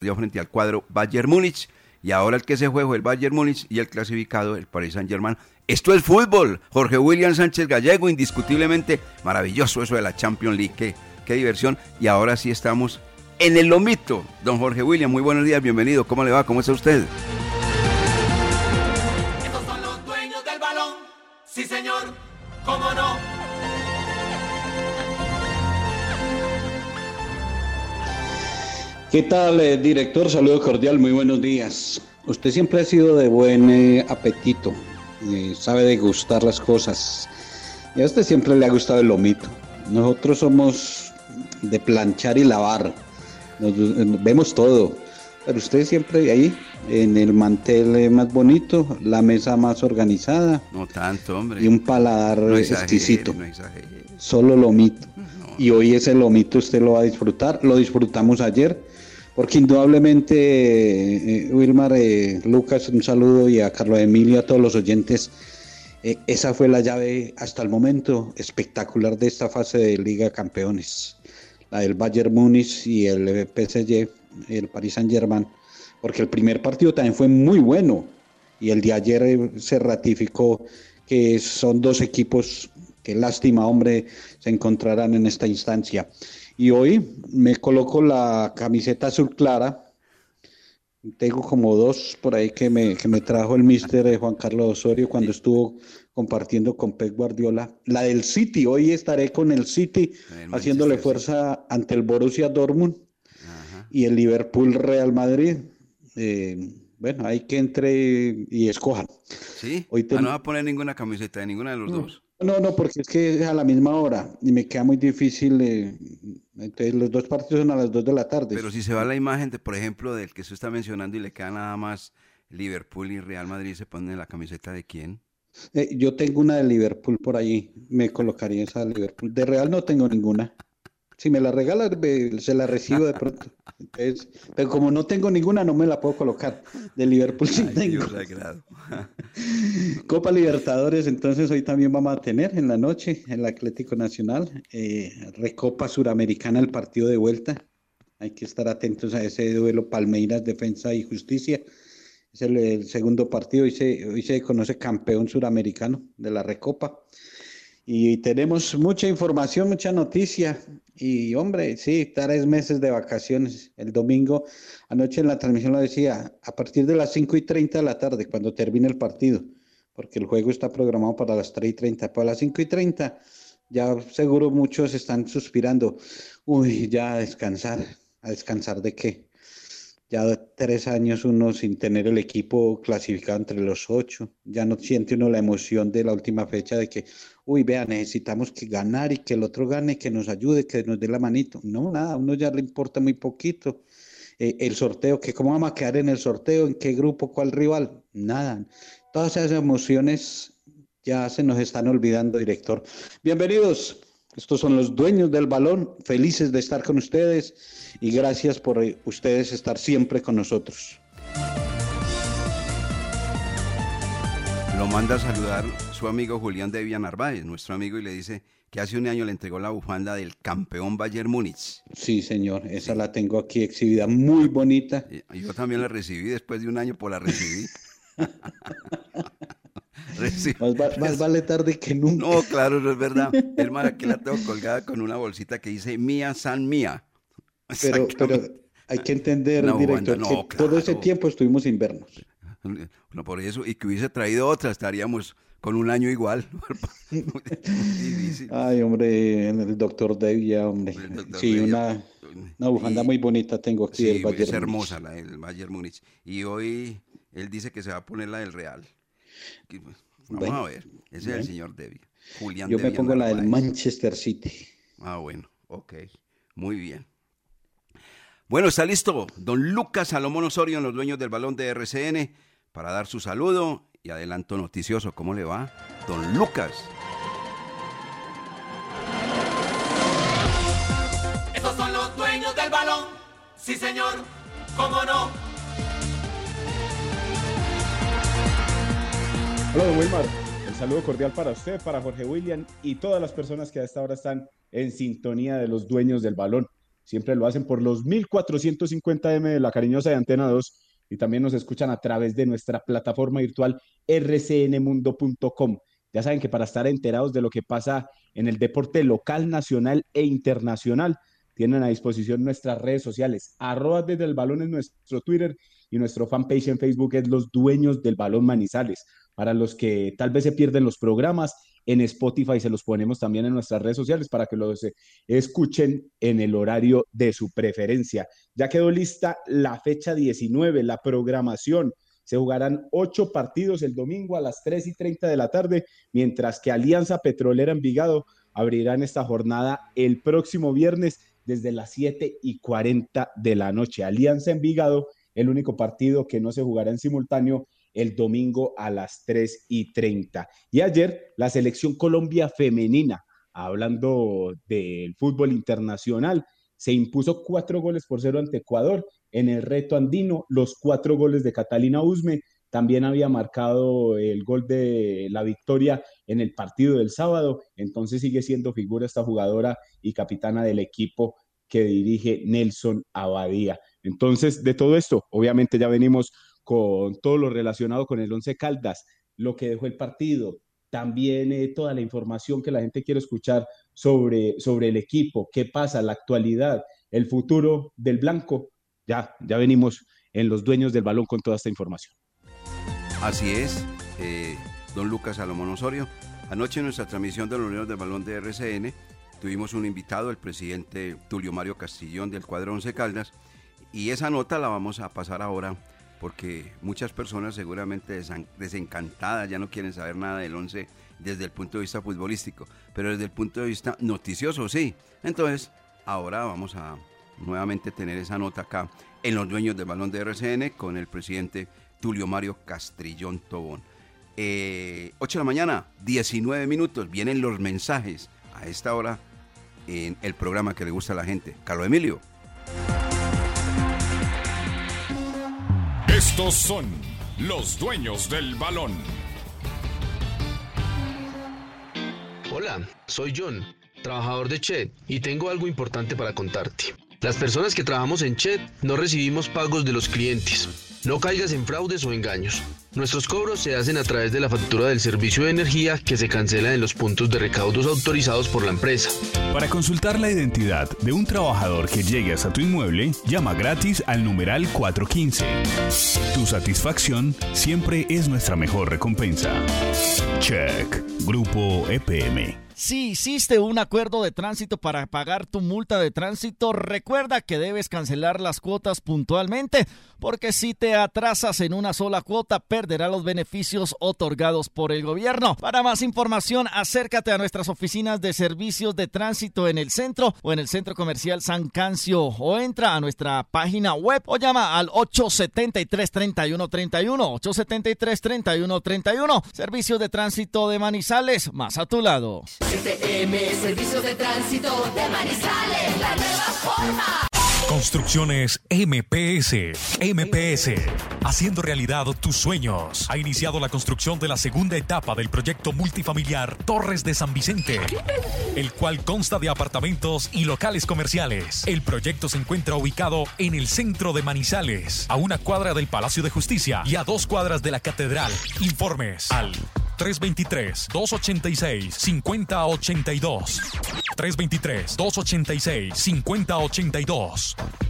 frente al cuadro Bayern Múnich y ahora el que se juega el Bayern Múnich y el clasificado el Paris Saint Germain. Esto es fútbol. Jorge William Sánchez Gallego, indiscutiblemente maravilloso eso de la Champions League. Qué, qué diversión. Y ahora sí estamos en el lomito. Don Jorge William, muy buenos días, bienvenido. ¿Cómo le va? ¿Cómo está usted? Estos son los dueños del balón. Sí, señor. ¿Cómo no? ¿Qué tal, eh, director? Saludo cordial, muy buenos días. Usted siempre ha sido de buen eh, apetito, eh, sabe degustar las cosas. Y a usted siempre le ha gustado el lomito. Nosotros somos de planchar y lavar. Nos, nos vemos todo. Pero usted siempre ahí, en el mantel eh, más bonito, la mesa más organizada No tanto, hombre. y un paladar no eh, exagere, exquisito. No. Solo lomito. Y hoy ese lomito usted lo va a disfrutar. Lo disfrutamos ayer. Porque indudablemente, eh, Wilmar, eh, Lucas, un saludo y a Carlos Emilio, a todos los oyentes. eh, esa fue la llave hasta el momento espectacular de esta fase de Liga Campeones. La del Bayern Múnich y el PSG, el Paris Saint Germain. Porque el primer partido también fue muy bueno. Y el de ayer se ratificó que son dos equipos que lástima, hombre, se encontrarán en esta instancia. Y hoy me coloco la camiseta azul clara. Tengo como dos por ahí que me, que me trajo el mister eh, Juan Carlos Osorio cuando estuvo compartiendo con Pep Guardiola. La del City, hoy estaré con el City El haciéndole Manchester fuerza ante el Borussia Dortmund Ajá. y el Liverpool Real Madrid. Eh, bueno, hay que entre y escojan. ¿Sí? Hoy Ah, no va a poner ninguna camiseta de ninguna de los dos. No, no, porque es que es a la misma hora y me queda muy difícil. eh, entonces, los dos partidos son a las 2 de la tarde. Pero si se va la imagen, de, por ejemplo, del que usted está mencionando y le queda nada más Liverpool y Real Madrid, ¿se pone la camiseta de quién? Eh, yo tengo una de Liverpool por allí, me colocaría esa de Liverpool. De Real no tengo ninguna. Si me la regala, me- se la recibo de pronto. Entonces, pero como no tengo ninguna, no me la puedo colocar. De Liverpool sí Ay, tengo. Copa Libertadores, entonces hoy también vamos a tener en la noche el Atlético Nacional, eh, Recopa Suramericana, el partido de vuelta. Hay que estar atentos a ese duelo Palmeiras, Defensa y Justicia. Es el, el segundo partido, hoy se, hoy se conoce campeón suramericano de la Recopa. Y tenemos mucha información, mucha noticia. Y hombre, sí, tres meses de vacaciones. El domingo, anoche en la transmisión lo decía, a partir de las 5 y 30 de la tarde, cuando termine el partido, porque el juego está programado para las 3 y 30. Para las 5 y 30, ya seguro muchos están suspirando. Uy, ya a descansar. ¿A descansar de qué? Ya tres años uno sin tener el equipo clasificado entre los ocho. Ya no siente uno la emoción de la última fecha de que, uy, vea, necesitamos que ganar y que el otro gane, que nos ayude, que nos dé la manito. No, nada, a uno ya le importa muy poquito. Eh, el sorteo, que cómo vamos a quedar en el sorteo, en qué grupo, cuál rival, nada. Todas esas emociones ya se nos están olvidando, director. Bienvenidos. Estos son los dueños del balón, felices de estar con ustedes y gracias por eh, ustedes estar siempre con nosotros. Lo manda a saludar su amigo Julián de Narváez, nuestro amigo, y le dice que hace un año le entregó la bufanda del campeón Bayern Múnich. Sí, señor, esa la tengo aquí exhibida, muy bonita. Yo también la recibí después de un año, por la recibí. Más, va- más vale tarde que nunca. No, claro, no es verdad. Hermano, aquí la tengo colgada con una bolsita que dice Mía San Mía. pero, hay que entender, No, director, Wanda, no, que todo ese tiempo estuvimos invernos. No, por eso, y que hubiese traído otra, estaríamos con un año igual. Ay, hombre, el doctor Devia, hombre. Sí, Devia. una, una bufanda Y- muy bonita tengo aquí Sí, del es Múnich. hermosa la del Bayern Múnich. Y hoy él dice que se va a poner la del Real. Vamos Bueno, a ver. Ese es el señor Devia. Julián Yo me pongo la del. Manchester City. Ah, bueno, ok. Muy bien. Bueno, está listo don Lucas Salomón Osorio en los dueños del balón de RCN para dar su saludo y adelanto noticioso. ¿Cómo le va? Don Lucas. Estos son los dueños del balón. Sí, señor. ¿Cómo no? Hola, Wilmar. El saludo cordial para usted, para Jorge William y todas las personas que a esta hora están en sintonía de los dueños del balón. siempre lo hacen por los 1450M de la cariñosa de Antena 2 y también nos escuchan a través de nuestra plataforma virtual rcnmundo.com. Ya saben que para estar enterados de lo que pasa en el deporte local, nacional e internacional, tienen a disposición nuestras redes sociales. Arroba desde el balón es nuestro Twitter y nuestro fanpage en Facebook es Los Dueños del Balón Manizales. Para los que tal vez se pierden los programas, en Spotify se los ponemos también en nuestras redes sociales para que los eh, escuchen en el horario de su preferencia. Ya quedó lista la fecha 19, la programación. Se jugarán ocho partidos el domingo a las 3 y 30 de la tarde, mientras que Alianza Petrolera Envigado abrirán esta jornada el próximo viernes desde las 7 y 40 de la noche. Alianza Envigado, el único partido que no se jugará en simultáneo el domingo a las 3 y 30. Y ayer la selección Colombia femenina, hablando del fútbol internacional, se impuso cuatro goles por cero ante Ecuador en el reto andino, los cuatro goles de Catalina Usme. También había marcado el gol de la victoria en el partido del sábado, entonces sigue siendo figura esta jugadora y capitana del equipo que dirige Nelson Abadía. Entonces, de todo esto, obviamente ya venimos con todo lo relacionado con el Once Caldas, lo que dejó el partido, también eh, toda la información que la gente quiere escuchar sobre, sobre el equipo, qué pasa, la actualidad, el futuro del blanco. Ya, ya venimos en los dueños del balón con toda esta información. Así es, eh, don Lucas Salomón Osorio. Anoche en nuestra transmisión de los Dueños del Balón de RCN tuvimos un invitado, el presidente Tulio Mario Castillón del cuadro Once Caldas, y esa nota la vamos a pasar ahora porque muchas personas seguramente desencantadas ya no quieren saber nada del 11 desde el punto de vista futbolístico, pero desde el punto de vista noticioso sí. Entonces, ahora vamos a nuevamente tener esa nota acá en los dueños del balón de RCN con el presidente Tulio Mario Castrillón Tobón. 8 eh, de la mañana, 19 minutos, vienen los mensajes a esta hora en el programa que le gusta a la gente. Carlos Emilio. Estos son los dueños del balón. Hola, soy John, trabajador de Chet, y tengo algo importante para contarte. Las personas que trabajamos en Chet no recibimos pagos de los clientes. No caigas en fraudes o engaños. Nuestros cobros se hacen a través de la factura del servicio de energía que se cancela en los puntos de recaudos autorizados por la empresa. Para consultar la identidad de un trabajador que llegue hasta tu inmueble, llama gratis al numeral 415. Tu satisfacción siempre es nuestra mejor recompensa. Check. Grupo EPM. Si hiciste un acuerdo de tránsito para pagar tu multa de tránsito, recuerda que debes cancelar las cuotas puntualmente, porque si te atrasas en una sola cuota, perderá los beneficios otorgados por el gobierno. Para más información, acércate a nuestras oficinas de servicios de tránsito en el centro o en el centro comercial San Cancio o entra a nuestra página web o llama al 873-3131. 873-3131. Servicios de tránsito de Manizales, más a tu lado. STM, Servicio de Tránsito de Manizales, la nueva forma. Construcciones MPS. MPS. Haciendo realidad tus sueños. Ha iniciado la construcción de la segunda etapa del proyecto multifamiliar Torres de San Vicente, el cual consta de apartamentos y locales comerciales. El proyecto se encuentra ubicado en el centro de Manizales, a una cuadra del Palacio de Justicia y a dos cuadras de la Catedral. Informes al 323-286-5082. 323-286-5082.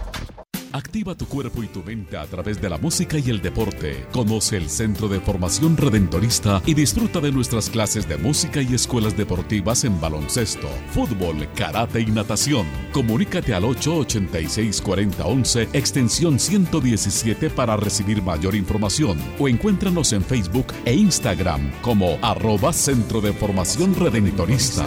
Activa tu cuerpo y tu mente a través de la música y el deporte. Conoce el Centro de Formación Redentorista y disfruta de nuestras clases de música y escuelas deportivas en baloncesto, fútbol, karate y natación. Comunícate al 886-4011, extensión 117 para recibir mayor información o encuéntranos en Facebook e Instagram como arroba Centro de Formación Redentorista.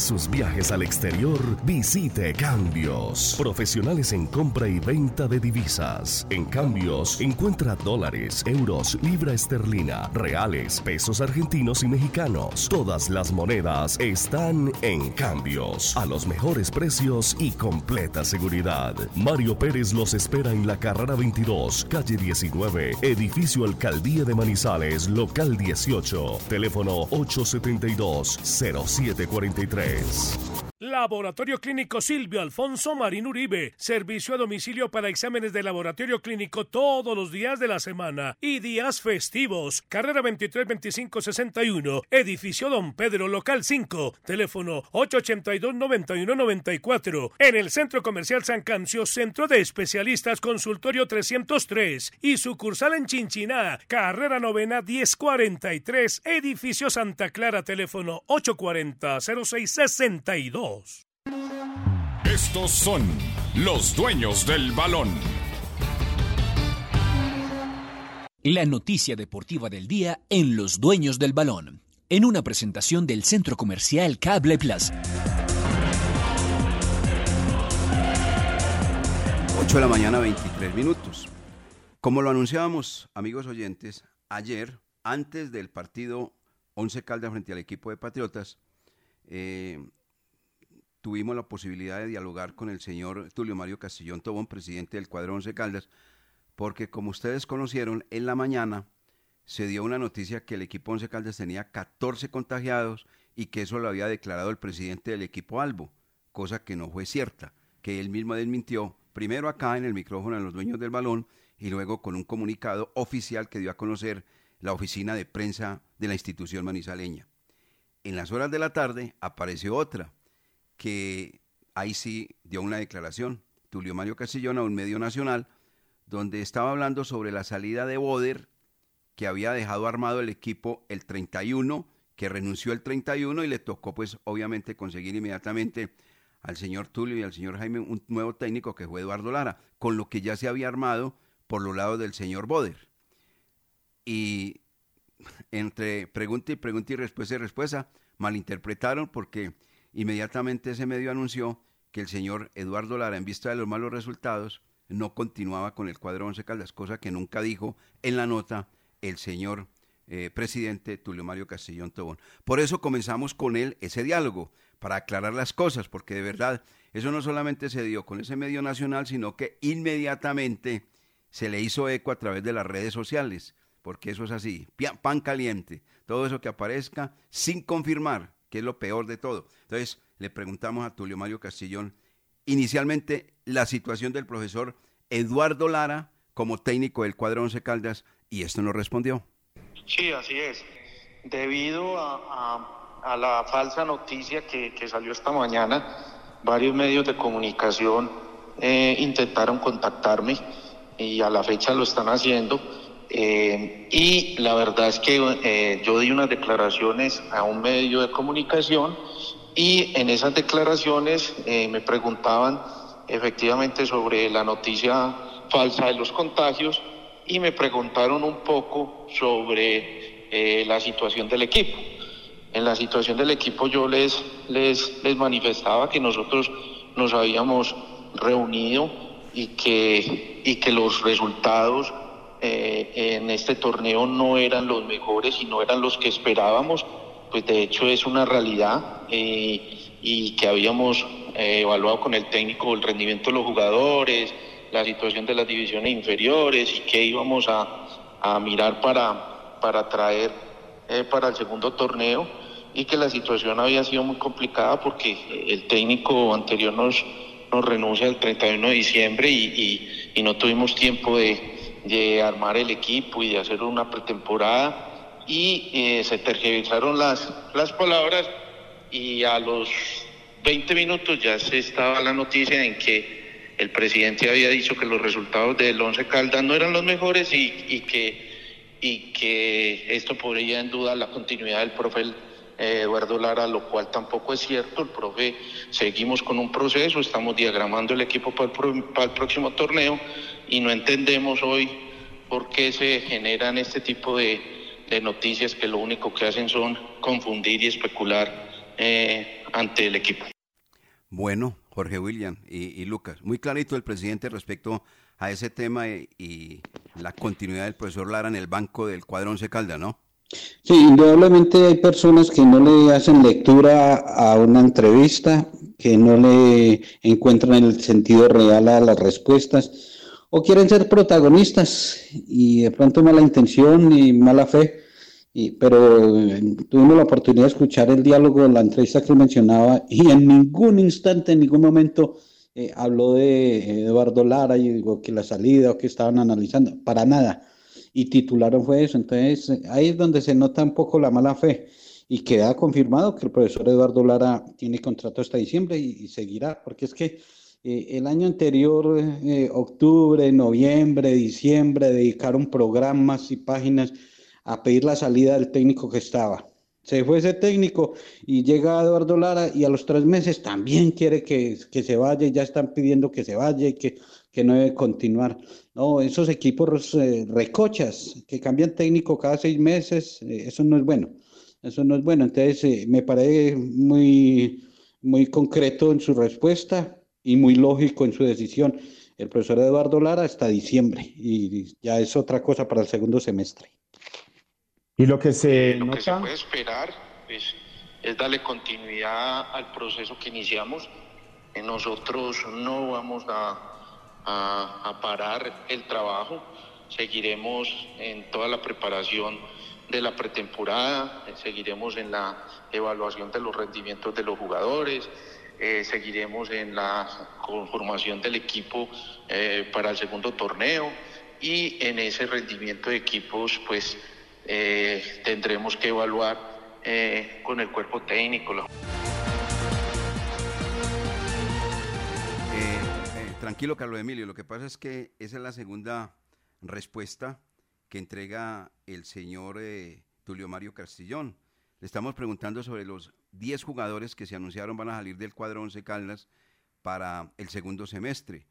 Sus viajes al exterior, visite Cambios. Profesionales en compra y venta de divisas. En Cambios, encuentra dólares, euros, libra esterlina, reales, pesos argentinos y mexicanos. Todas las monedas están en Cambios. A los mejores precios y completa seguridad. Mario Pérez los espera en la carrera 22, calle 19, edificio Alcaldía de Manizales, local 18. Teléfono 872 07 days. Laboratorio Clínico Silvio Alfonso Marín Uribe. Servicio a domicilio para exámenes de laboratorio clínico todos los días de la semana y días festivos. Carrera 23 25 61. Edificio Don Pedro, local 5. Teléfono 882 91 94. En el Centro Comercial San Cancio, Centro de Especialistas Consultorio 303. Y sucursal en Chinchiná. Carrera novena 1043. Edificio Santa Clara. Teléfono 840 0662. Estos son los dueños del balón. La noticia deportiva del día en Los Dueños del Balón, en una presentación del Centro Comercial Cable Plaza. 8 de la mañana, 23 minutos. Como lo anunciábamos, amigos oyentes, ayer, antes del partido 11 Caldas frente al equipo de Patriotas, eh, tuvimos la posibilidad de dialogar con el señor Tulio Mario Castillón Tobón, presidente del cuadro Once Caldas, porque como ustedes conocieron, en la mañana se dio una noticia que el equipo Once Caldas tenía 14 contagiados y que eso lo había declarado el presidente del equipo Albo, cosa que no fue cierta, que él mismo desmintió, primero acá en el micrófono de los dueños del balón y luego con un comunicado oficial que dio a conocer la oficina de prensa de la institución manizaleña. En las horas de la tarde apareció otra, que ahí sí dio una declaración, Tulio Mario Castillón, a un medio nacional, donde estaba hablando sobre la salida de Boder, que había dejado armado el equipo el 31, que renunció el 31 y le tocó pues obviamente conseguir inmediatamente al señor Tulio y al señor Jaime un nuevo técnico que fue Eduardo Lara, con lo que ya se había armado por los lados del señor Boder. Y entre pregunta y pregunta y respuesta y respuesta, malinterpretaron porque Inmediatamente ese medio anunció que el señor Eduardo Lara, en vista de los malos resultados, no continuaba con el cuadro Once Caldas, cosa que nunca dijo en la nota el señor eh, presidente Tulio Mario Castillón Tobón. Por eso comenzamos con él ese diálogo, para aclarar las cosas, porque de verdad eso no solamente se dio con ese medio nacional, sino que inmediatamente se le hizo eco a través de las redes sociales, porque eso es así, pan caliente, todo eso que aparezca sin confirmar, que es lo peor de todo. Entonces, le preguntamos a Tulio Mario Castillón, inicialmente, la situación del profesor Eduardo Lara como técnico del cuadro Once Caldas, y esto no respondió. Sí, así es. Debido a, la falsa noticia que, salió esta mañana, varios medios de comunicación eh, intentaron contactarme y a la fecha lo están haciendo eh, y la verdad es que eh, yo di unas declaraciones a un medio de comunicación y en esas declaraciones eh, me preguntaban efectivamente sobre la noticia falsa de los contagios y me preguntaron un poco sobre la situación del equipo. En la situación del equipo yo les, les, les manifestaba que nosotros nos habíamos reunido y que, y que los resultados eh, en este torneo no eran los mejores y no eran los que esperábamos, pues de hecho es una realidad eh, y que habíamos eh, evaluado con el técnico el rendimiento de los jugadores, la situación de las divisiones inferiores y que íbamos a, mirar para, para traer para el segundo torneo y que la situación había sido muy complicada porque el técnico anterior nos, renuncia el 31 de diciembre y no tuvimos tiempo de, de armar el equipo y de hacer una pretemporada. Y eh, se tergiversaron las, las palabras y a los 20 minutos ya se estaba la noticia en que el presidente había dicho que los resultados del Once Caldas no eran los mejores y, y que, y que esto podría en duda la continuidad del profe Eduardo Lara, lo cual tampoco es cierto. El profe, seguimos con un proceso, estamos diagramando el equipo para el, el próximo torneo y no entendemos hoy por qué se generan este tipo de, noticias que lo único que hacen son confundir y especular eh, ante el equipo. Bueno, Jorge William y, Lucas, muy clarito el presidente respecto a ese tema y, la continuidad del profesor Lara en el banco del cuadro Once Calda, ¿no? Sí, indudablemente hay personas que no le hacen lectura a una entrevista, que no le encuentran el sentido real a las respuestas o quieren ser protagonistas y de pronto mala intención y mala fe. Y, pero eh, tuvimos la oportunidad de escuchar el diálogo, la entrevista que mencionaba y en ningún instante, en ningún momento eh, habló de Eduardo Lara y digo que la salida o que estaban analizando, para nada. Y titularon fue eso. Entonces ahí es donde se nota un poco la mala fe y queda confirmado que el profesor Eduardo Lara tiene contrato hasta diciembre y, seguirá, porque es que eh, el año anterior, eh, octubre, noviembre, diciembre, dedicaron programas y páginas a pedir la salida del técnico que estaba. Se fue ese técnico y llega Eduardo Lara y a los tres meses también quiere que, se vaya ya están pidiendo que se vaya y que, que no debe continuar. No, esos equipos eh, recochas que cambian técnico cada seis meses, eso no es bueno. Eso no es bueno. Entonces, eh, me parece muy, muy concreto en su respuesta y muy lógico en su decisión. El profesor Eduardo Lara hasta diciembre y ya es otra cosa para el segundo semestre. Y lo que se, lo que se puede esperar es darle continuidad al proceso que iniciamos. Nosotros no vamos a, a, a parar el trabajo, seguiremos en toda la preparación de la pretemporada, eh, seguiremos en la evaluación de los rendimientos de los jugadores, eh, seguiremos en la conformación del equipo eh, para el segundo torneo y en ese rendimiento de equipos pues tendremos que evaluar con el cuerpo técnico. tranquilo Carlos Emilio, lo que pasa es que esa es la segunda respuesta que entrega el señor eh, Tulio Mario Castillón. Le estamos preguntando sobre los 10 jugadores que se anunciaron van a salir del cuadro 11 Caldas para el segundo semestre.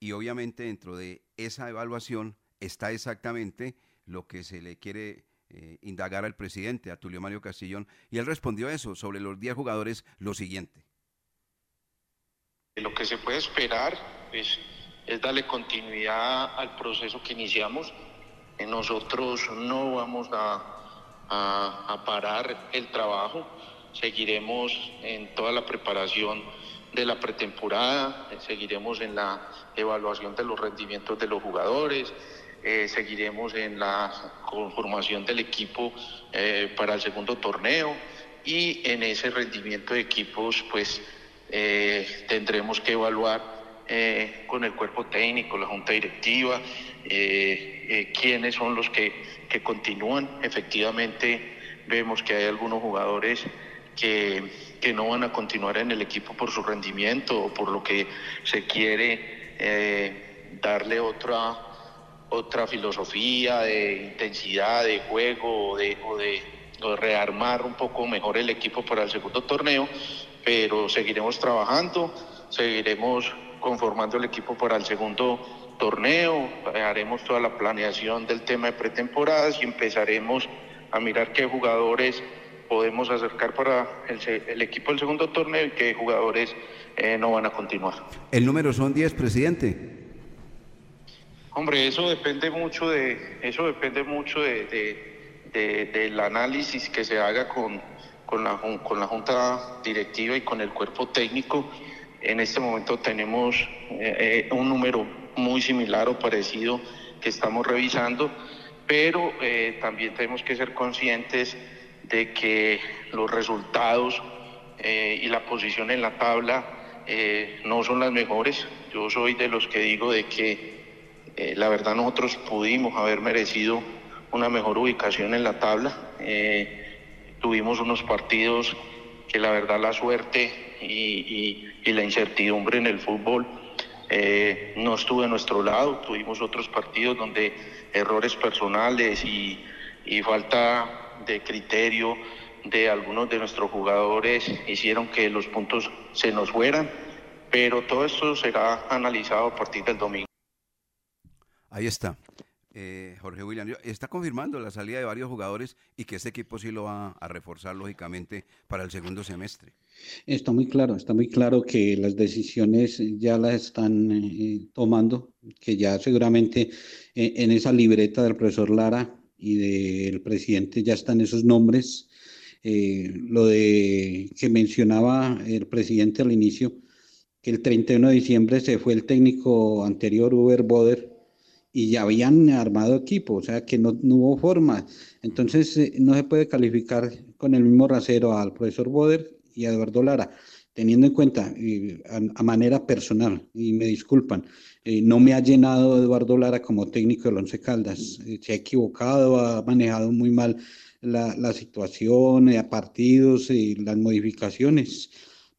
Y obviamente dentro de esa evaluación está exactamente lo que se le quiere eh, indagar al presidente, a Tulio Mario Castillón, y él respondió a eso, sobre los 10 jugadores, lo siguiente. Lo que se puede esperar pues, es darle continuidad al proceso que iniciamos nosotros no vamos a, parar el trabajo, seguiremos en toda la preparación de la pretemporada, seguiremos en la evaluación de los rendimientos de los jugadores, eh, seguiremos en la conformación del equipo eh, para el segundo torneo y en ese rendimiento de equipos pues eh, tendremos que evaluar con el cuerpo técnico, la junta directiva, quiénes son los que, que, continúan. Efectivamente, vemos que hay algunos jugadores que, que, no van a continuar en el equipo por su rendimiento o por lo que se quiere darle otra, otra filosofía de intensidad, de juego o de, o de, de rearmar un poco mejor el equipo para el segundo torneo, pero seguiremos trabajando, seguiremos conformando el equipo para el segundo torneo, haremos toda la planeación del tema de pretemporadas y empezaremos a mirar qué jugadores podemos acercar para el, equipo del segundo torneo y qué jugadores eh, no van a continuar. ¿El número son 10, presidente? Hombre, eso depende mucho de eso depende mucho de, del análisis que se haga con, con, la, con la junta directiva y con el cuerpo técnico. En este momento tenemos eh, eh, un número muy similar o parecido que estamos revisando, pero eh, también tenemos que ser conscientes de que los resultados y la posición en la tabla no son las mejores. Yo soy de los que digo de que la verdad nosotros pudimos haber merecido una mejor ubicación en la tabla. tuvimos unos partidos que la verdad la suerte y, la incertidumbre en el fútbol eh, no estuve a nuestro lado, tuvimos otros partidos donde errores personales y, falta de criterio de algunos de nuestros jugadores hicieron que los puntos se nos fueran, pero todo esto será analizado a partir del domingo. Ahí está. eh, Jorge William, está confirmando la salida de varios jugadores y que este equipo sí lo va a reforzar lógicamente para el segundo semestre. Está muy claro, está muy claro que las decisiones ya las están eh, tomando, que ya seguramente eh, en esa libreta del profesor Lara y del presidente ya están esos nombres. lo de que mencionaba el presidente al inicio, que el 31 de diciembre se fue el técnico anterior, Uber Boder, y ya habían armado equipo, o sea que no, hubo forma. Entonces eh, no se puede calificar con el mismo rasero al profesor Boder y a Eduardo Lara, teniendo en cuenta a, manera personal, y me disculpan, eh, no me ha llenado Eduardo Lara como técnico del Once Caldas, eh, se ha equivocado, ha manejado muy mal la, la situación, a partidos y las modificaciones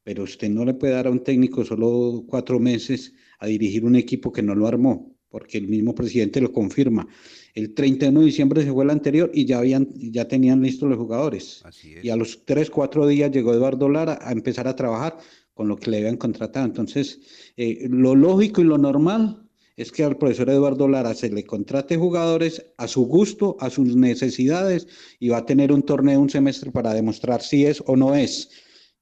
pero usted no le puede dar a un técnico solo cuatro meses a dirigir un equipo que no lo armó, porque el mismo presidente lo confirma. El 31 de diciembre se fue el anterior y ya, habían, ya tenían listos los jugadores. Y a los tres, cuatro días llegó Eduardo Lara a empezar a trabajar con lo que le habían contratado. Entonces, eh, lo lógico y lo normal es que al profesor Eduardo Lara se le contrate jugadores a su gusto, a sus necesidades, y va a tener un torneo, un semestre para demostrar si es o no es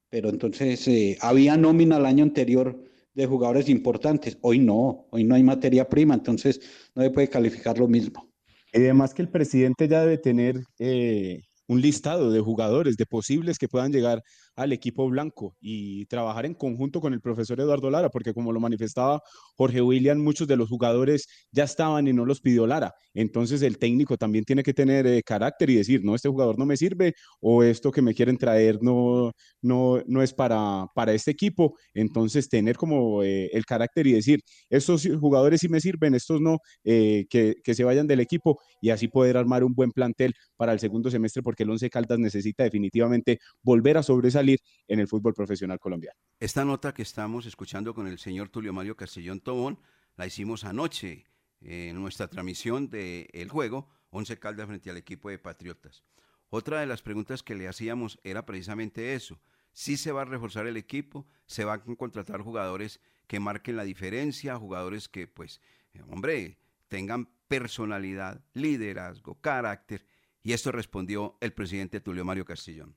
pero entonces eh, había nómina el año anterior de jugadores importantes. Hoy no, hoy no hay materia prima, entonces no se puede calificar lo mismo. Y además que el presidente ya debe tener eh, un listado de jugadores, de posibles que puedan llegar al equipo blanco y trabajar en conjunto con el profesor Eduardo Lara, porque como lo manifestaba Jorge William, muchos de los jugadores ya estaban y no los pidió Lara. Entonces el técnico también tiene que tener eh, carácter y decir, no, este jugador no me sirve o esto que me quieren traer no, no, no es para, para este equipo. Entonces tener como eh, el carácter y decir, estos jugadores sí me sirven, estos no, eh, que, que se vayan del equipo y así poder armar un buen plantel para el segundo semestre, porque el Once Caldas necesita definitivamente volver a sobresalir en el fútbol profesional colombiano. Esta nota que estamos escuchando con el señor Tulio Mario Castellón Tobón la hicimos anoche en nuestra transmisión del el juego Once Caldas frente al equipo de Patriotas. Otra de las preguntas que le hacíamos era precisamente eso. Si se va a reforzar el equipo, se van a contratar jugadores que marquen la diferencia, jugadores que, pues, eh, hombre, tengan personalidad, liderazgo, carácter. Y esto respondió el presidente Tulio Mario Castellón.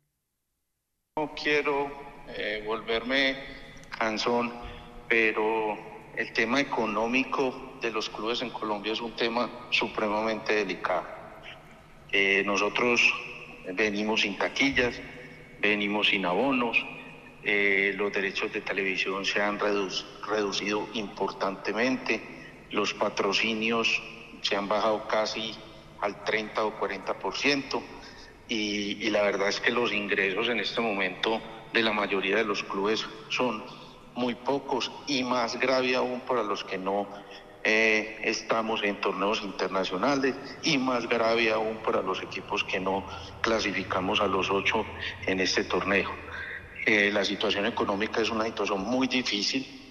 No quiero eh, volverme cansón, pero el tema económico de los clubes en Colombia es un tema supremamente delicado. Eh, nosotros venimos sin taquillas, venimos sin abonos, eh, los derechos de televisión se han reducido importantemente, los patrocinios se han bajado casi al 30 o 40% y, la verdad es que los ingresos en este momento de la mayoría de los clubes son muy pocos y más grave aún para los que no eh, estamos en torneos internacionales y más grave aún para los equipos que no clasificamos a los ocho en este torneo. Eh, la situación económica es una situación muy difícil,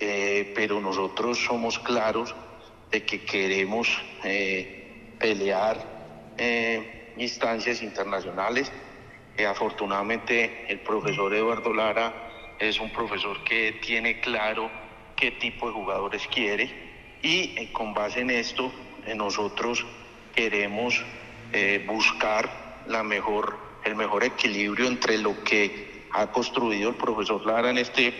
eh, pero nosotros somos claros de que queremos pelear instancias internacionales. Eh, afortunadamente el profesor Eduardo Lara es un profesor que tiene claro qué tipo de jugadores quiere y eh, con base en esto eh, nosotros queremos buscar la mejor, el mejor equilibrio entre lo que ha construido el profesor Lara en este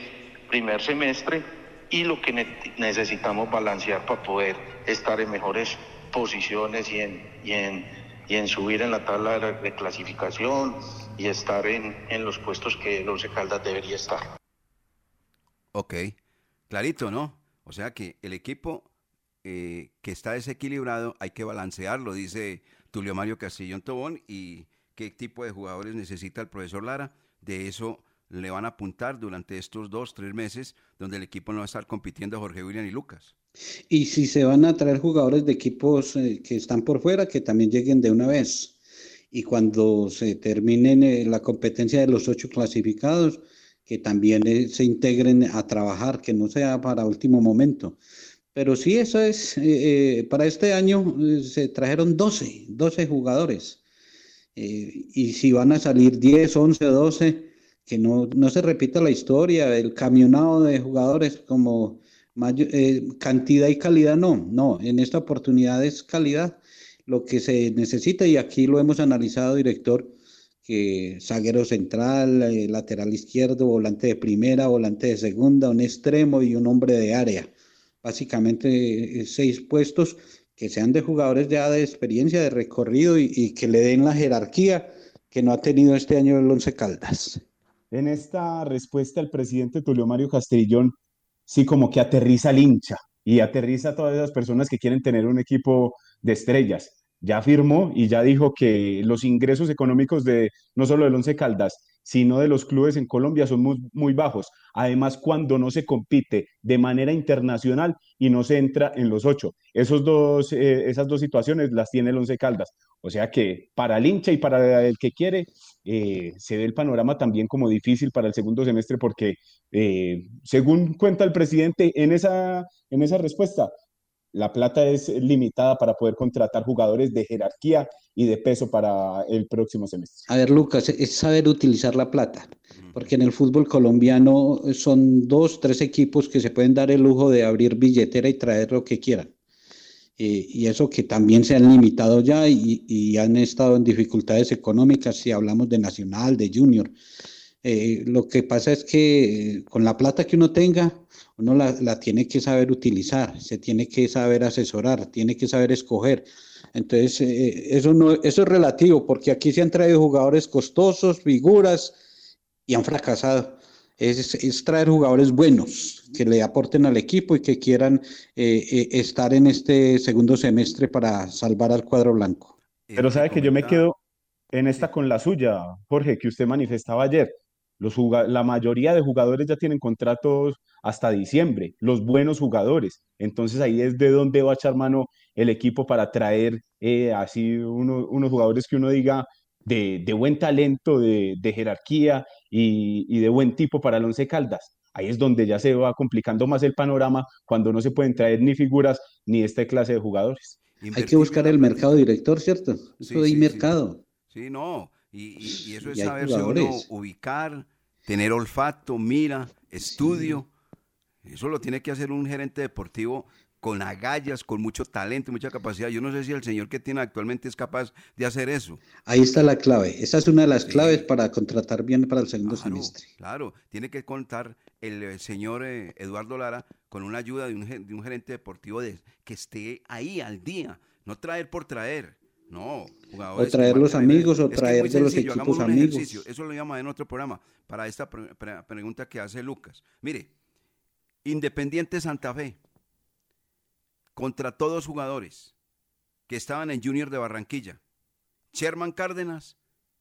primer semestre y lo que necesitamos balancear para poder estar en mejores posiciones y en, y en y en subir en la tabla de, clasificación y estar en, en, los puestos que el Once Caldas debería estar. Ok, clarito, ¿no? O sea que el equipo eh, que está desequilibrado hay que balancearlo, dice Tulio Mario Castillón Tobón, y qué tipo de jugadores necesita el profesor Lara. De eso le van a apuntar durante estos dos, tres meses, donde el equipo no va a estar compitiendo Jorge William y Lucas. Y si se van a traer jugadores de equipos eh, que están por fuera, que también lleguen de una vez. Y cuando se termine eh, la competencia de los ocho clasificados, que también eh, se integren a trabajar, que no sea para último momento. Pero sí, eso es, para este año se trajeron 12, 12 jugadores. y si van a salir 10, 11, 12, que no, no se repita la historia, el camionado de jugadores como eh, cantidad y calidad no, no, en esta oportunidad es calidad lo que se necesita y aquí lo hemos analizado, director, que zaguero central, eh, lateral izquierdo, volante de primera, volante de segunda, un extremo y un hombre de área. Básicamente eh, seis puestos que sean de jugadores ya de experiencia, de recorrido y, que le den la jerarquía que no ha tenido este año el Once Caldas. En esta respuesta el presidente Tulio Mario Castrillón sí como que aterriza al hincha y aterriza a todas esas personas que quieren tener un equipo de estrellas ya afirmó y ya dijo que los ingresos económicos de no solo del Once Caldas, sino de los clubes en Colombia son muy, muy, bajos. Además, cuando no se compite de manera internacional y no se entra en los ocho. Esos dos, eh, esas dos situaciones las tiene el Once Caldas. O sea que para el hincha y para el que quiere, eh, se ve el panorama también como difícil para el segundo semestre porque, eh, según cuenta el presidente en esa, en esa respuesta, la plata es limitada para poder contratar jugadores de jerarquía y de peso para el próximo semestre. A ver, Lucas, es saber utilizar la plata, porque en el fútbol colombiano son dos, tres equipos que se pueden dar el lujo de abrir billetera y traer lo que quieran. Eh, y eso que también se han limitado ya y, y, han estado en dificultades económicas, si hablamos de Nacional, de Junior. Eh, lo que pasa es que eh, con la plata que uno tenga, uno la, tiene que saber utilizar, se tiene que saber asesorar, tiene que saber escoger. Entonces, eh, eso, no, eso es relativo, porque aquí se han traído jugadores costosos, figuras, y han fracasado. Es, traer jugadores buenos que le aporten al equipo y que quieran estar en este segundo semestre para salvar al cuadro blanco. Pero sabe que yo me quedo en esta con la suya, Jorge, que usted manifestaba ayer la mayoría de jugadores ya tienen contratos hasta diciembre, los buenos jugadores. Entonces ahí es de donde va a echar mano el equipo para traer eh, así unos jugadores que uno diga de, buen talento, de, jerarquía y, de buen tipo para el Once Caldas. Ahí es donde ya se va complicando más el panorama cuando no se pueden traer ni figuras ni esta clase de jugadores. Hay que buscar el mercado director, ¿cierto? Eso hay mercado. Sí, no. Y, eso es saberse uno ubicar, tener olfato, mira, estudio. Eso lo tiene que hacer un gerente deportivo con agallas, con mucho talento, mucha capacidad. Yo no sé si el señor que tiene actualmente es capaz de hacer eso. Ahí está la clave. Esa es una de las claves para contratar bien para el segundo semestre. Claro, tiene que contar el, eh, señor eh, Eduardo Lara con una ayuda de un, de un gerente deportivo de, que esté ahí al día, no traer por traer. No, o traer los amigos o traer de los equipos amigos. Eso lo llama en otro programa para esta pregunta que hace Lucas. Mire, Independiente Santa Fe contra todos jugadores que estaban en Junior de Barranquilla, Sherman Cárdenas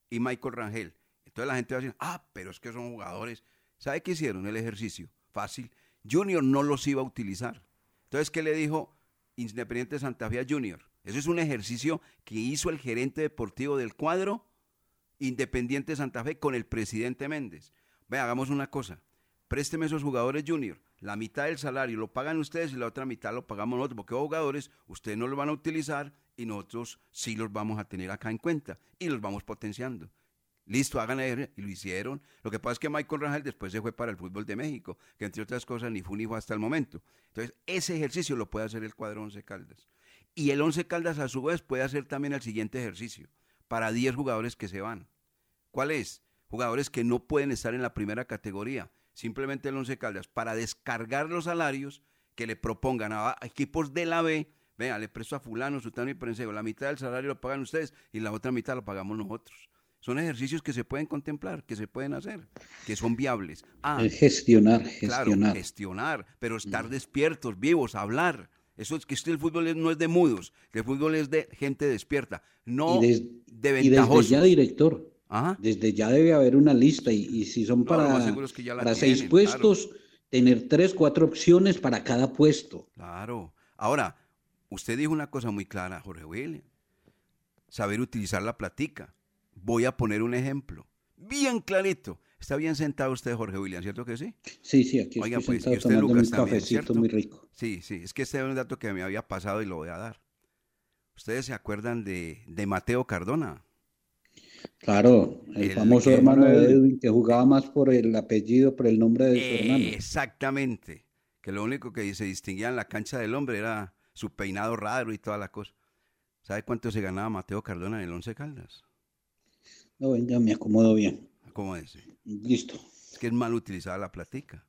y Michael Rangel. Entonces la gente va a decir, ah, pero es que son jugadores. ¿Sabe qué hicieron? El ejercicio. Fácil. Junior no los iba a utilizar. Entonces, ¿qué le dijo Independiente Santa Fe a Junior? Eso es un ejercicio que hizo el gerente deportivo del cuadro Independiente Santa Fe con el presidente Méndez. Ve, hagamos una cosa. Présteme esos jugadores junior. La mitad del salario lo pagan ustedes y la otra mitad lo pagamos nosotros. Porque jugadores ustedes no los van a utilizar y nosotros sí los vamos a tener acá en cuenta y los vamos potenciando. Listo, hagan eso y lo hicieron. Lo que pasa es que Michael Rangel después se fue para el fútbol de México, que entre otras cosas ni fue ni fue hasta el momento. Entonces, ese ejercicio lo puede hacer el cuadro Once Caldas. Y el Once Caldas a su vez puede hacer también el siguiente ejercicio para 10 jugadores que se van. ¿Cuál es? Jugadores que no pueden estar en la primera categoría. Simplemente el Once Caldas para descargar los salarios que le propongan a equipos de la B. Venga, le presto a fulano, sutano y prenseo. La mitad del salario lo pagan ustedes y la otra mitad lo pagamos nosotros. Son ejercicios que se pueden contemplar, que se pueden hacer, que son viables. Ah, gestionar, gestionar. Claro, gestionar, pero estar mm. despiertos, vivos, hablar. Eso es que el fútbol no es de mudos, el fútbol es de gente despierta, no de ventajosos. Y desde ya, director, desde ya debe haber una lista y, si son para, para seis puestos, tener tres, cuatro opciones para cada puesto. Claro. Ahora, usted dijo una cosa muy clara, Jorge William. Saber utilizar la platica. Voy a poner un ejemplo. Bien clarito. Está bien sentado usted, Jorge William, ¿cierto que sí? Sí, sí, aquí estoy pues, sentado tomando un cafecito muy rico. Sí, sí, es que este es un dato que me había pasado y lo voy a dar. ¿Ustedes se acuerdan de, Mateo Cardona? Claro, el, famoso hermano de Edwin que jugaba más por el apellido, por el nombre de su hermano. Exactamente. que lo único que se distinguía en la cancha del hombre era su peinado raro y toda la cosa. ¿Sabe cuánto se ganaba Mateo Cardona en el Once Caldas? No, ya me acomodo bien. ¿Cómo es? Listo. Es que es mal utilizada la platica.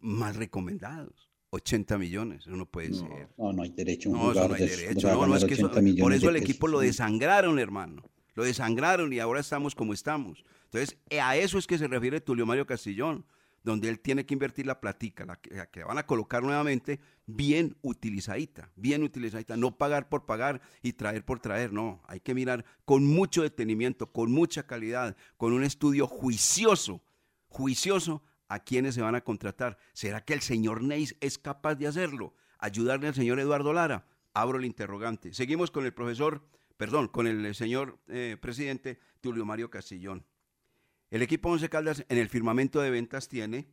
Mal recomendados. 80 millones, eso no puede ser. No, no hay derecho. No, eso no hay de- derecho. No, no, es que eso- 80 millones por eso el equipo pesos. lo desangraron, hermano. Lo desangraron y ahora estamos como estamos. Entonces, a eso es que se refiere Tulio Mario Castillón, donde él tiene que invertir la platica, la que, la van a colocar nuevamente bien utilizadita, bien utilizadita. No pagar por pagar y traer por traer, no. Hay que mirar con mucho detenimiento, con mucha calidad, con un estudio juicioso, juicioso a quienes se van a contratar. ¿Será que el señor Neis es capaz de hacerlo? ¿Ayudarle al señor Eduardo Lara? Abro el interrogante. Seguimos con el profesor, perdón, con el señor eh, presidente Tulio Mario Castillón. El equipo Once Caldas en el firmamento de ventas tiene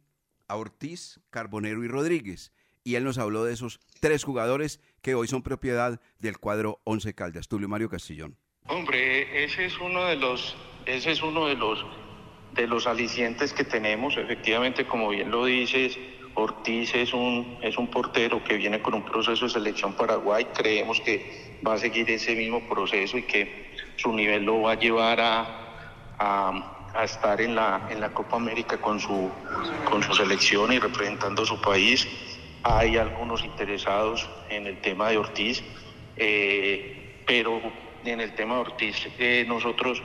a Ortiz, Carbonero y Rodríguez. Y él nos habló de esos tres jugadores que hoy son propiedad del cuadro Once Caldas. Tulio Mario Castillón. Hombre, ese es uno de los, ese es uno de los, de los alicientes que tenemos. Efectivamente, como bien lo dices, Ortiz es un, es un portero que viene con un proceso de selección Paraguay. Creemos que va a seguir ese mismo proceso y que su nivel lo va a llevar a, a, a estar en la, en la Copa América con su, con su selección y representando su país. Hay algunos interesados en el tema de Ortiz, eh, pero en el tema de Ortiz eh, nosotros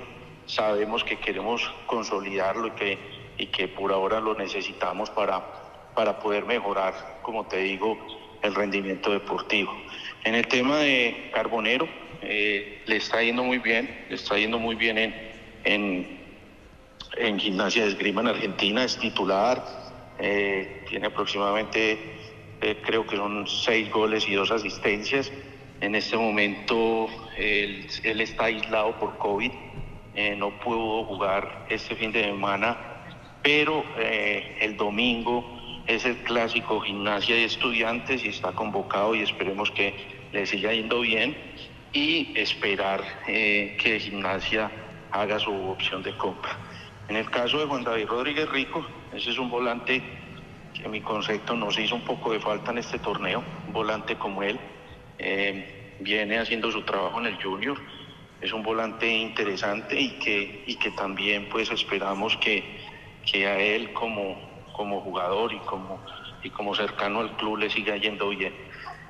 sabemos que queremos consolidarlo y que, y que por ahora lo necesitamos para, para poder mejorar, como te digo, el rendimiento deportivo. En el tema de Carbonero, eh, le está yendo muy bien, le está yendo muy bien en, en, en gimnasia de esgrima en Argentina, es titular, eh, tiene aproximadamente, eh, creo que son seis goles y dos asistencias. En este momento él, está aislado por COVID, eh, no pudo jugar este fin de semana, pero el domingo es el clásico gimnasia de estudiantes y está convocado y esperemos que le siga yendo bien y esperar que gimnasia haga su opción de compra. En el caso de Juan David Rodríguez Rico, ese es un volante que en mi concepto nos hizo un poco de falta en este torneo, un volante como él, eh, viene haciendo su trabajo en el junior, es un volante interesante y que, y que también pues esperamos que, que a él como, como jugador y como, y como cercano al club le siga yendo bien.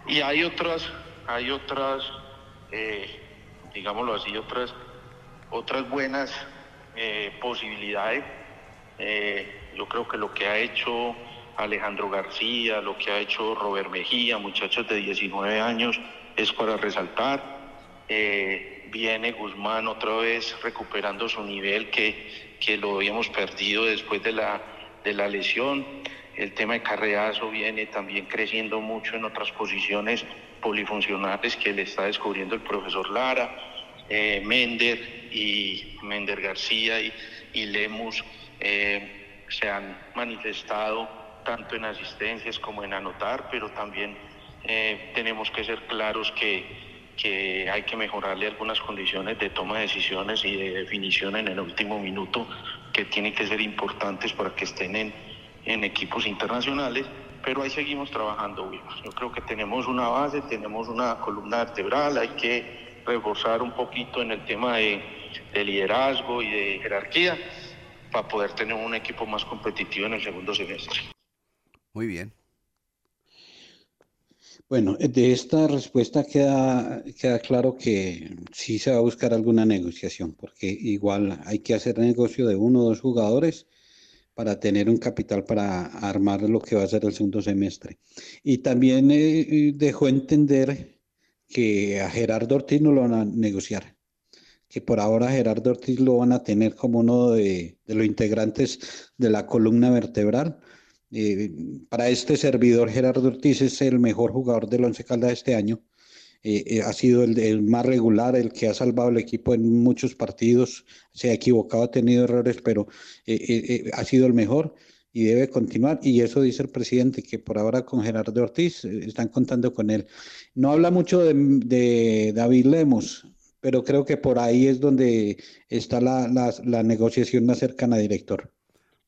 Y hay otras, hay otras, eh, digámoslo así, otras, otras buenas eh, posibilidades. Eh, yo creo que lo que ha hecho Alejandro García, lo que ha hecho Robert Mejía, muchachos de 19 años, es para resaltar. Eh, viene Guzmán otra vez recuperando su nivel que, que lo habíamos perdido después de la, de la lesión. El tema de Carreazo viene también creciendo mucho en otras posiciones polifuncionales que le está descubriendo el profesor Lara. Eh, Mender y Mender García y, y Lemus eh, se han manifestado tanto en asistencias como en anotar, pero también eh, tenemos que ser claros que, que hay que mejorarle algunas condiciones de toma de decisiones y de definición en el último minuto que tienen que ser importantes para que estén en, en equipos internacionales, pero ahí seguimos trabajando. Yo creo que tenemos una base, tenemos una columna vertebral, hay que reforzar un poquito en el tema de, de liderazgo y de jerarquía para poder tener un equipo más competitivo en el segundo semestre. Muy bien. Bueno, de esta respuesta queda, queda claro que sí se va a buscar alguna negociación, porque igual hay que hacer negocio de uno o dos jugadores para tener un capital para armar lo que va a ser el segundo semestre. Y también eh, dejó entender que a Gerardo Ortiz no lo van a negociar, que por ahora Gerardo Ortiz lo van a tener como uno de, de los integrantes de la columna vertebral. Eh, para este servidor, Gerardo Ortiz es el mejor jugador del Once Caldas este año. Eh, eh, ha sido el, el, más regular, el que ha salvado el equipo en muchos partidos. Se ha equivocado, ha tenido errores, pero ha sido el mejor y debe continuar. Y eso dice el presidente, que por ahora con Gerardo Ortiz están contando con él. No habla mucho de, de David Lemos, pero creo que por ahí es donde está la, la, la negociación más cercana, director.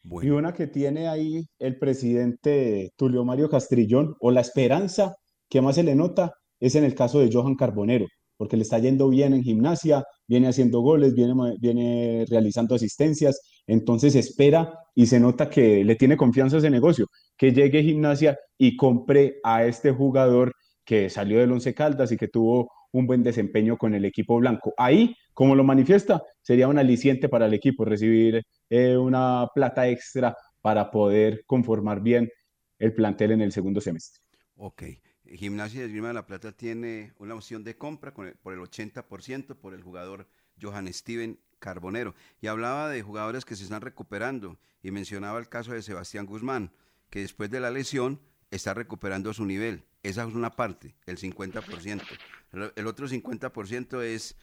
Y una que tiene ahí el presidente Tulio Mario Castrillón, o la esperanza que más se le nota, es en el caso de Johan Carbonero, porque le está yendo bien en gimnasia, viene haciendo goles, viene, realizando asistencias, entonces espera y se nota que le tiene confianza a ese negocio, que llegue gimnasia y compre a este jugador que salió del Once Caldas y que tuvo un buen desempeño con el equipo blanco. Ahí, como lo manifiesta, sería un aliciente para el equipo recibir eh, una plata extra para poder conformar bien el plantel en el segundo semestre. Ok. Gimnasia de Esgrima de la Plata tiene una opción de compra por el 80% por el jugador Johan Steven Carbonero. Y hablaba de jugadores que se están recuperando y mencionaba el caso de Sebastián Guzmán, que después de la lesión está recuperando su nivel. Esa es una parte, el 50%. El otro 50% es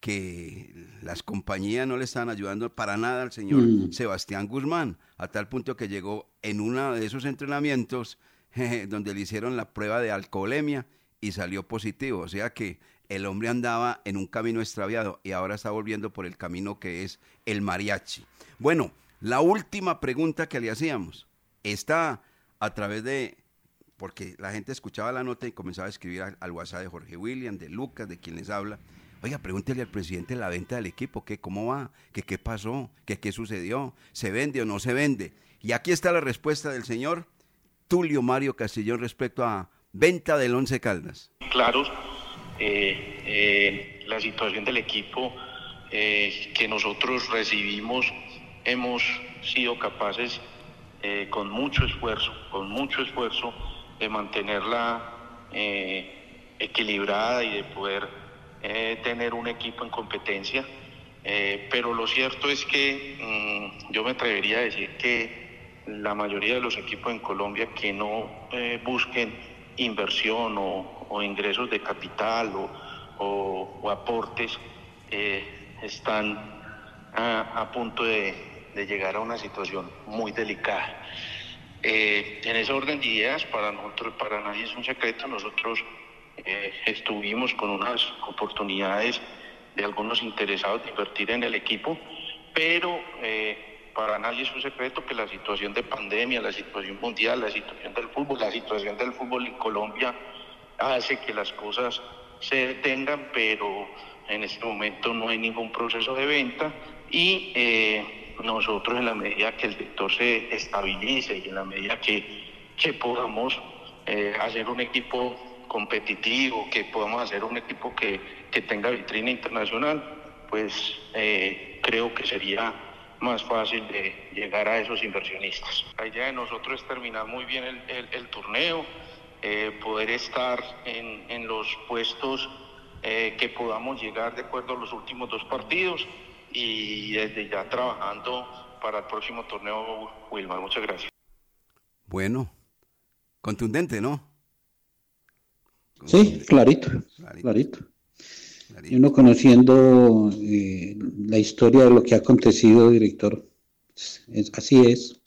que las compañías no le están ayudando para nada al señor mm. Sebastián Guzmán, a tal punto que llegó en uno de esos entrenamientos donde le hicieron la prueba de alcoholemia y salió positivo. O sea que el hombre andaba en un camino extraviado y ahora está volviendo por el camino que es el mariachi. Bueno, la última pregunta que le hacíamos está a través de porque la gente escuchaba la nota y comenzaba a escribir al, WhatsApp de Jorge William, de Lucas, de quien les habla. Oiga, pregúntele al presidente la venta del equipo, que cómo va, que qué pasó, que qué sucedió, se vende o no se vende. Y aquí está la respuesta del señor Tulio Mario Castillón respecto a venta del Once Caldas. Claro, eh, eh, la situación del equipo eh, que nosotros recibimos hemos sido capaces con mucho esfuerzo, con mucho esfuerzo de mantenerla equilibrada y de poder tener un equipo en competencia. Pero lo cierto es que mm, yo me atrevería a decir que la mayoría de los equipos en Colombia que no busquen inversión o, ingresos de capital o, aportes están a, punto de llegar a una situación muy delicada. Eh, en ese orden de ideas, para nosotros, para nadie es un secreto, nosotros eh, estuvimos con unas oportunidades de algunos interesados de invertir en el equipo, pero eh, para nadie es un secreto que la situación de pandemia, la situación mundial, la situación del fútbol, la situación del fútbol en Colombia hace que las cosas se detengan, pero en este momento no hay ningún proceso de venta y nosotros en la medida que el sector se estabilice y en la medida que, podamos eh, hacer un equipo competitivo, que podamos hacer un equipo que, tenga vitrina internacional, pues eh, creo que sería más fácil de llegar a esos inversionistas. La idea de nosotros es terminar muy bien el, torneo, eh, poder estar en, en los puestos que podamos llegar de acuerdo a los últimos dos partidos y desde ya trabajando para el próximo torneo Wilmar. Muchas gracias. Bueno, contundente, ¿no? Sí, clarito, clarito. Y uno conociendo eh, la historia de lo que ha acontecido, director, así es.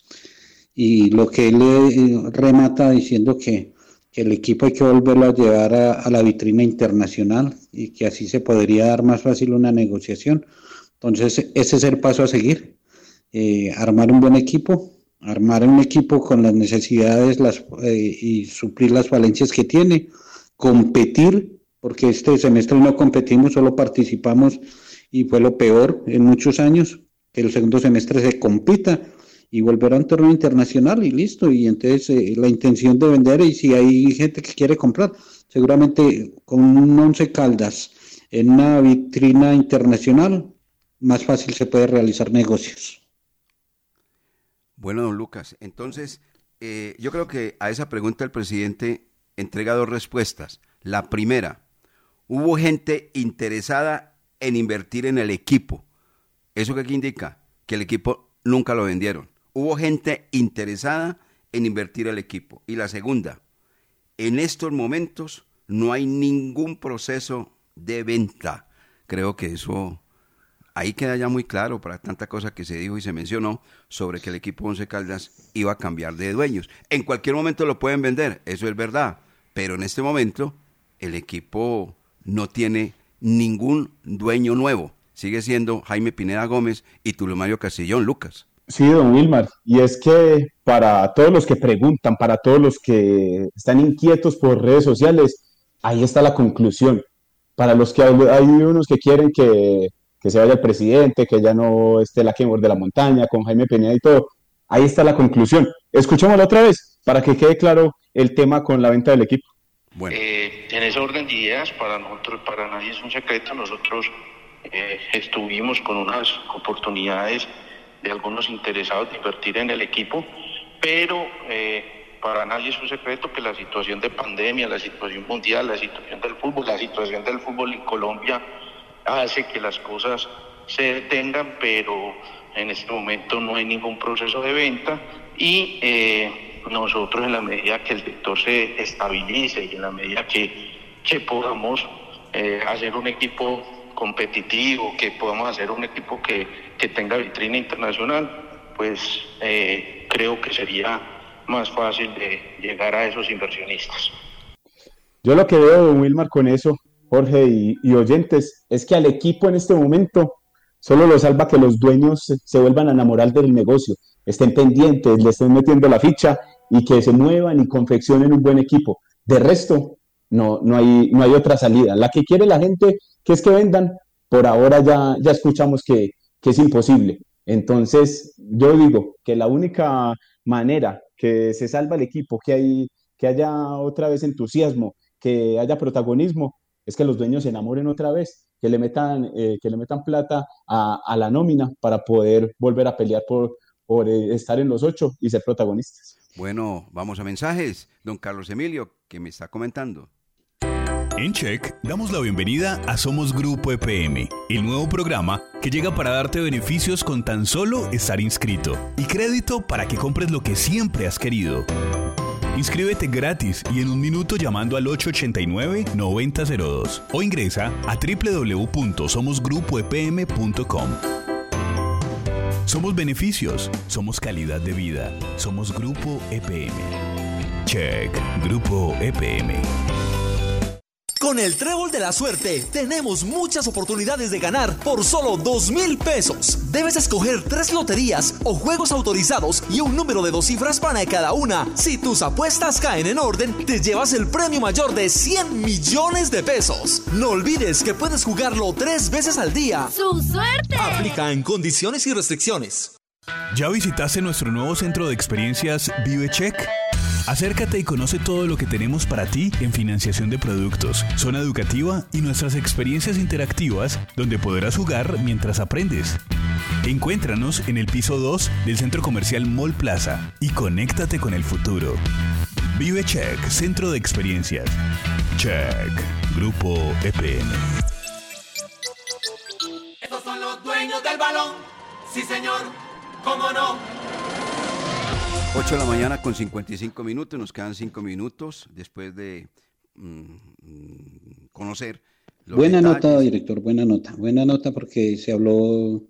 Y lo que él eh, remata diciendo que, el equipo hay que volverlo a llevar a, la vitrina internacional y que así se podría dar más fácil una negociación. Entonces, ese es el paso a seguir. Eh, armar un buen equipo, armar un equipo con las necesidades las, y suplir las falencias que tiene, competir, porque este semestre no competimos, solo participamos y fue lo peor en muchos años, que el segundo semestre se compita y volver a un torneo internacional y listo. Y entonces eh, la intención de vender y si hay gente que quiere comprar, seguramente con un once caldas en una vitrina internacional más fácil se puede realizar negocios. Bueno, don Lucas, entonces eh, yo creo que a esa pregunta el presidente entrega dos respuestas. La primera, hubo gente interesada en invertir en el equipo. ¿Eso qué indica? Que el equipo nunca lo vendieron. Hubo gente interesada en invertir el equipo. Y la segunda, en estos momentos no hay ningún proceso de venta. Creo que eso ahí queda ya muy claro para tanta cosa que se dijo y se mencionó sobre que el equipo Once Caldas iba a cambiar de dueños. En cualquier momento lo pueden vender, eso es verdad, pero en este momento el equipo no tiene ningún dueño nuevo. Sigue siendo Jaime Pineda Gómez y Tulio Mario Lucas. Sí, don Wilmar, y es que para todos los que preguntan, para todos los que están inquietos por redes sociales, ahí está la conclusión. Para los que hay unos que quieren que, se vaya el presidente, que ya no esté la Kenworth de la montaña, con Jaime Peña y todo, ahí está la conclusión. Escuchémosla otra vez para que quede claro el tema con la venta del equipo. Bueno. Eh, en ese orden de ideas, para nosotros, para nadie es un secreto, nosotros eh, estuvimos con unas oportunidades de algunos interesados de invertir en el equipo, pero eh, para nadie es un secreto que la situación de pandemia, la situación mundial, la situación del fútbol, la situación del fútbol en Colombia hace que las cosas se detengan, pero en este momento no hay ningún proceso de venta y eh, nosotros en la medida que el sector se estabilice y en la medida que, que podamos eh, hacer un equipo competitivo, que podamos hacer un equipo que, que tenga vitrina internacional, pues eh, creo que sería más fácil de llegar a esos inversionistas. Yo lo que veo, Wilmar, con eso, Jorge y, oyentes, es que al equipo en este momento solo lo salva que los dueños se, vuelvan a enamorar del negocio, estén pendientes, le estén metiendo la ficha y que se muevan y confeccionen un buen equipo. De resto, no, no, hay, no hay otra salida. La que quiere la gente, que es que vendan, por ahora ya, ya escuchamos que, que es imposible. Entonces, yo digo que la única manera que se salva el equipo, que, hay, que haya otra vez entusiasmo, que haya protagonismo, es que los dueños se enamoren otra vez, que le metan, eh, que le metan plata a, la nómina para poder volver a pelear por, por eh, estar en los ocho y ser protagonistas. Bueno, vamos a mensajes. Don Carlos Emilio, que me está comentando. En Check damos la bienvenida a Somos Grupo EPM, el nuevo programa que llega para darte beneficios con tan solo estar inscrito y crédito para que compres lo que siempre has querido. Inscríbete gratis y en un minuto llamando al 889-9002 o ingresa a www.somosgrupoepm.com. Somos beneficios, somos calidad de vida, somos Grupo EPM. Check, Grupo EPM. Con el trébol de la suerte tenemos muchas oportunidades de ganar por solo dos mil pesos. Debes escoger tres loterías o juegos autorizados y un número de dos cifras para cada una. Si tus apuestas caen en orden, te llevas el premio mayor de 100 millones de pesos. No olvides que puedes jugarlo tres veces al día. ¡Su suerte! Aplica en condiciones y restricciones. ¿Ya visitaste nuestro nuevo centro de experiencias ViveCheck? Acércate y conoce todo lo que tenemos para ti en financiación de productos, zona educativa y nuestras experiencias interactivas donde podrás jugar mientras aprendes. Encuéntranos en el piso 2 del centro comercial Mall Plaza y conéctate con el futuro. Vive Check, Centro de Experiencias. Check, Grupo EPN. Estos son los dueños del balón. Sí, señor. ¿Cómo no? 8 de la mañana con 55 minutos, nos quedan 5 minutos después de mm, conocer. buena nota, director, buena nota, buena nota porque se habló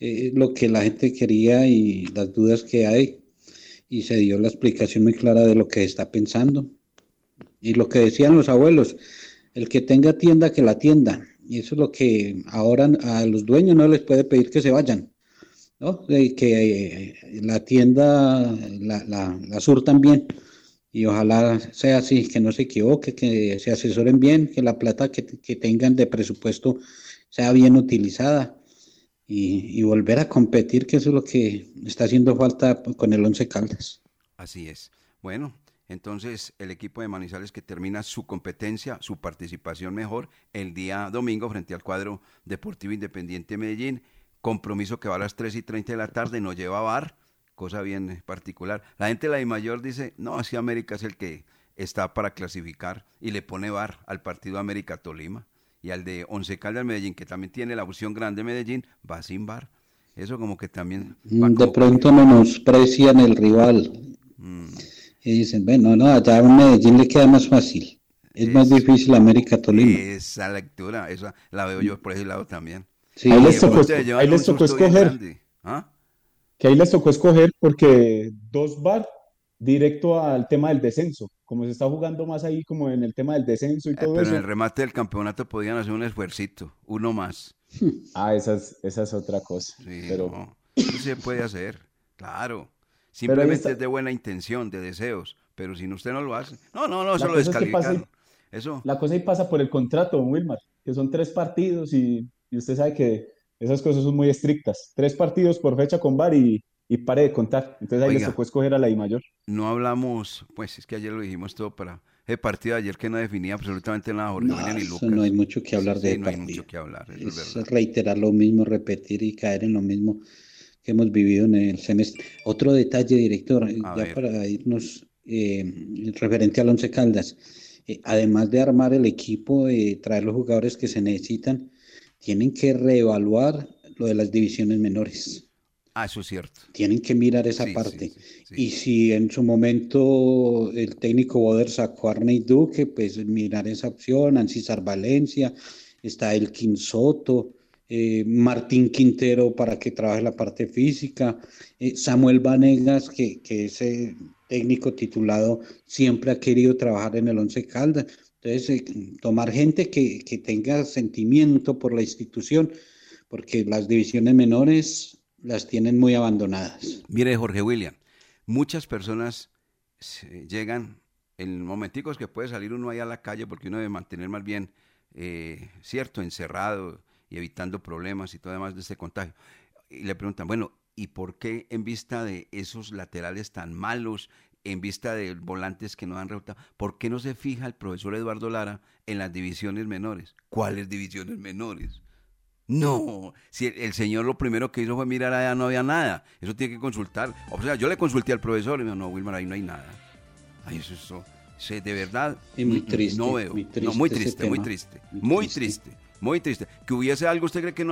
eh, lo que la gente quería y las dudas que hay y se dio la explicación muy clara de lo que está pensando. Y lo que decían los abuelos, el que tenga tienda, que la tienda. Y eso es lo que ahora a los dueños no les puede pedir que se vayan ¿no? que eh, la tienda la, la, surtan bien y ojalá sea así, que no se equivoque, que se asesoren bien, que la plata que, tengan de presupuesto sea bien utilizada y, volver a competir, que eso es lo que está haciendo falta con el Once Caldas. Así es. Bueno, entonces el equipo de Manizales que termina su competencia, su participación mejor el día domingo frente al cuadro Deportivo Independiente Medellín compromiso que va a las 3 y 30 de la tarde, no lleva bar, cosa bien particular. La gente de la I mayor dice, no, así América es el que está para clasificar y le pone bar al partido América Tolima y al de Once Caldas Medellín, que también tiene la opción grande Medellín, va sin bar. Eso como que también... Mm, de pronto menosprecian el rival. Mm. Y dicen, bueno, no, allá a Medellín le queda más fácil. Es, más difícil América Tolima. Esa lectura, esa la veo yo por ese lado también ahí les tocó, escoger. ¿Ah? Que ahí les tocó escoger porque dos bar directo al tema del descenso. Como se está jugando más ahí como en el tema del descenso y eh, todo eso. Pero en el remate del campeonato podían hacer un esfuercito, uno más. Ah, esa es, esa es otra cosa. pero... eso se puede hacer. Claro. Simplemente es de buena intención, de deseos. Pero si usted no lo hace. No, no, no, eso lo cosa es que pasa descalificaron. Eso. La cosa ahí pasa por el contrato, Wilmar, que son tres partidos y, y usted sabe que esas cosas son muy estrictas. Tres partidos por fecha con VAR y, y pare de contar. Entonces ahí les Oiga. tocó escoger a la I mayor. No hablamos, pues es que ayer lo dijimos todo para el partido de ayer que no definía absolutamente nada Jorge No, Lucas. no hay mucho que hablar Sí, de sí, no hay partido. mucho que hablar, es Es reiterar lo mismo, repetir y caer en lo mismo que hemos vivido en el semestre. Otro detalle, director, A ya ver. para irnos eh, referente al Once Caldas. eh, además de armar el equipo, eh, traer los jugadores que se necesitan, tienen que reevaluar lo de las divisiones menores. Ah, eso es cierto. Tienen que mirar esa Sí, parte. sí, sí. Y si en su momento el técnico Boder sacó a Duque, pues mirar esa opción, Ancisar Valencia, está el Soto, eh, Martín Quintero para que trabaje la parte física, eh, Samuel Vanegas, que, que ese técnico titulado siempre ha querido trabajar en el Once Caldas. Entonces, eh, tomar gente que, que tenga sentimiento por la institución, porque las divisiones menores las tienen muy abandonadas. Mire, Jorge William, muchas personas llegan en momenticos que puede salir uno ahí a la calle porque uno debe mantener más bien, eh, cierto, encerrado y evitando problemas y todo demás de este contagio. Y le preguntan, bueno, ¿y por qué en vista de esos laterales tan malos, en vista de volantes que no dan resultado, por qué no se fija el profesor Eduardo Lara en las divisiones menores? ¿Cuáles divisiones menores? No, si el, el señor lo primero que hizo fue mirar allá, no había nada. Eso tiene que consultar. O sea, yo le consulté al profesor y me dijo, no, Wilmar, ahí no hay nada. Ay, eso, eso, sí, de verdad. Y muy triste, No veo. muy no, muy triste ese triste, muy triste. muy Muy triste, muy triste. Que hubiese algo, ¿usted cree que no?